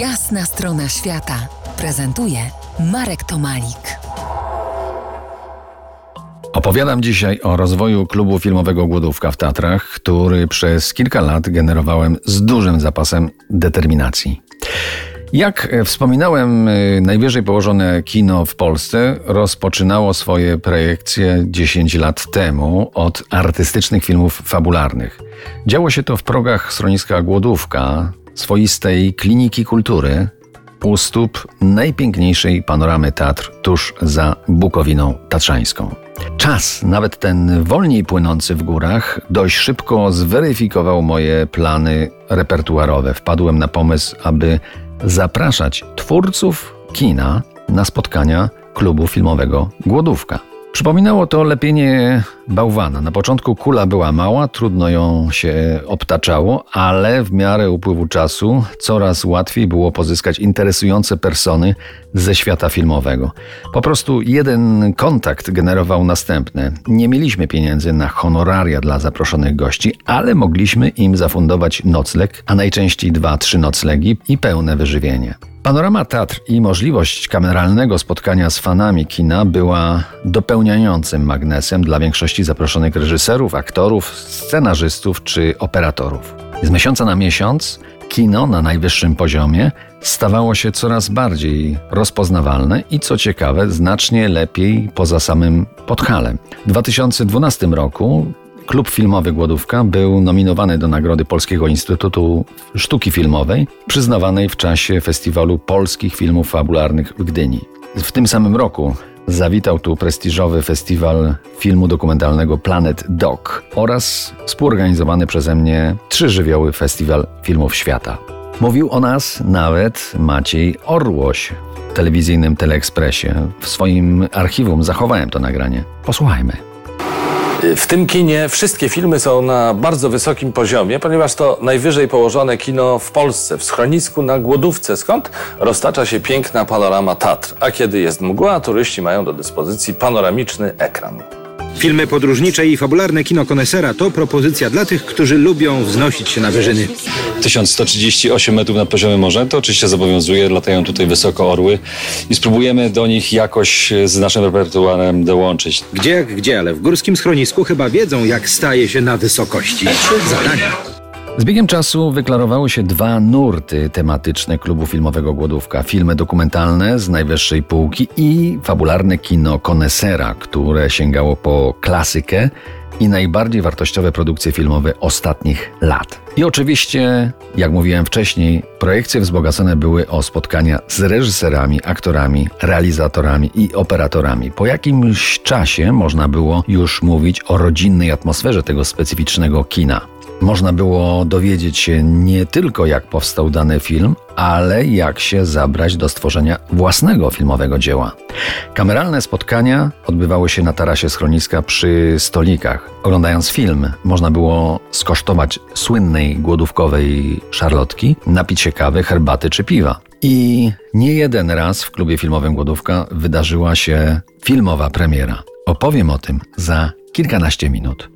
Jasna strona świata prezentuje Marek Tomalik. Opowiadam dzisiaj o rozwoju klubu filmowego Głodówka w Tatrach, który przez kilka lat generowałem z dużym zapasem determinacji. Jak wspominałem, najwyżej położone kino w Polsce rozpoczynało swoje projekcje 10 lat temu od artystycznych filmów fabularnych. Działo się to w progach schroniska Głodówka, swoistej kliniki kultury, u stóp najpiękniejszej panoramy Tatr tuż za Bukowiną Tatrzańską. Czas, nawet ten wolniej płynący w górach, dość szybko zweryfikował moje plany repertuarowe. Wpadłem na pomysł, aby zapraszać twórców kina na spotkania klubu filmowego Głodówka. Przypominało to lepienie bałwana. Na początku kula była mała, trudno ją się obtaczało, ale w miarę upływu czasu coraz łatwiej było pozyskać interesujące persony ze świata filmowego. Po prostu jeden kontakt generował następne. Nie mieliśmy pieniędzy na honoraria dla zaproszonych gości, ale mogliśmy im zafundować nocleg, a najczęściej dwa, trzy noclegi i pełne wyżywienie. Panorama Teatr i możliwość kameralnego spotkania z fanami kina była dopełniającym magnesem dla większości zaproszonych reżyserów, aktorów, scenarzystów czy operatorów. Z miesiąca na miesiąc kino na najwyższym poziomie stawało się coraz bardziej rozpoznawalne i co ciekawe, znacznie lepiej poza samym Podhalem. W 2012 roku Klub Filmowy Głodówka był nominowany do Nagrody Polskiego Instytutu Sztuki Filmowej, przyznawanej w czasie Festiwalu Polskich Filmów Fabularnych w Gdyni. W tym samym roku zawitał tu prestiżowy festiwal filmu dokumentalnego Planet Doc oraz współorganizowany przeze mnie Trzy Żywioły Festiwal Filmów Świata. Mówił o nas nawet Maciej Orłoś w telewizyjnym Teleekspresie. W swoim archiwum zachowałem to nagranie. Posłuchajmy. W tym kinie wszystkie filmy są na bardzo wysokim poziomie, ponieważ to najwyżej położone kino w Polsce, w schronisku na Głodówce, skąd roztacza się piękna panorama Tatr. A kiedy jest mgła, turyści mają do dyspozycji panoramiczny ekran. Filmy podróżnicze i fabularne kino konesera to propozycja dla tych, którzy lubią wznosić się na wyżyny. 1138 metrów nad poziomem morza, to oczywiście zobowiązuje, latają tutaj wysoko orły i spróbujemy do nich jakoś z naszym repertuarem dołączyć. Gdzie jak gdzie, ale w górskim schronisku chyba wiedzą, jak staje się na wysokości. Trzy zadania. Z biegiem czasu wyklarowały się dwa nurty tematyczne klubu filmowego Głodówka. Filmy dokumentalne z najwyższej półki i fabularne kino konesera, które sięgało po klasykę i najbardziej wartościowe produkcje filmowe ostatnich lat. I oczywiście, jak mówiłem wcześniej, projekcje wzbogacone były o spotkania z reżyserami, aktorami, realizatorami i operatorami. Po jakimś czasie można było już mówić o rodzinnej atmosferze tego specyficznego kina. Można było dowiedzieć się nie tylko jak powstał dany film, ale jak się zabrać do stworzenia własnego filmowego dzieła. Kameralne spotkania odbywały się na tarasie schroniska przy stolikach. Oglądając film, można było skosztować słynnej głodówkowej szarlotki, napić się kawy, herbaty czy piwa. I nie jeden raz w klubie filmowym Głodówka wydarzyła się filmowa premiera. Opowiem o tym za kilkanaście minut.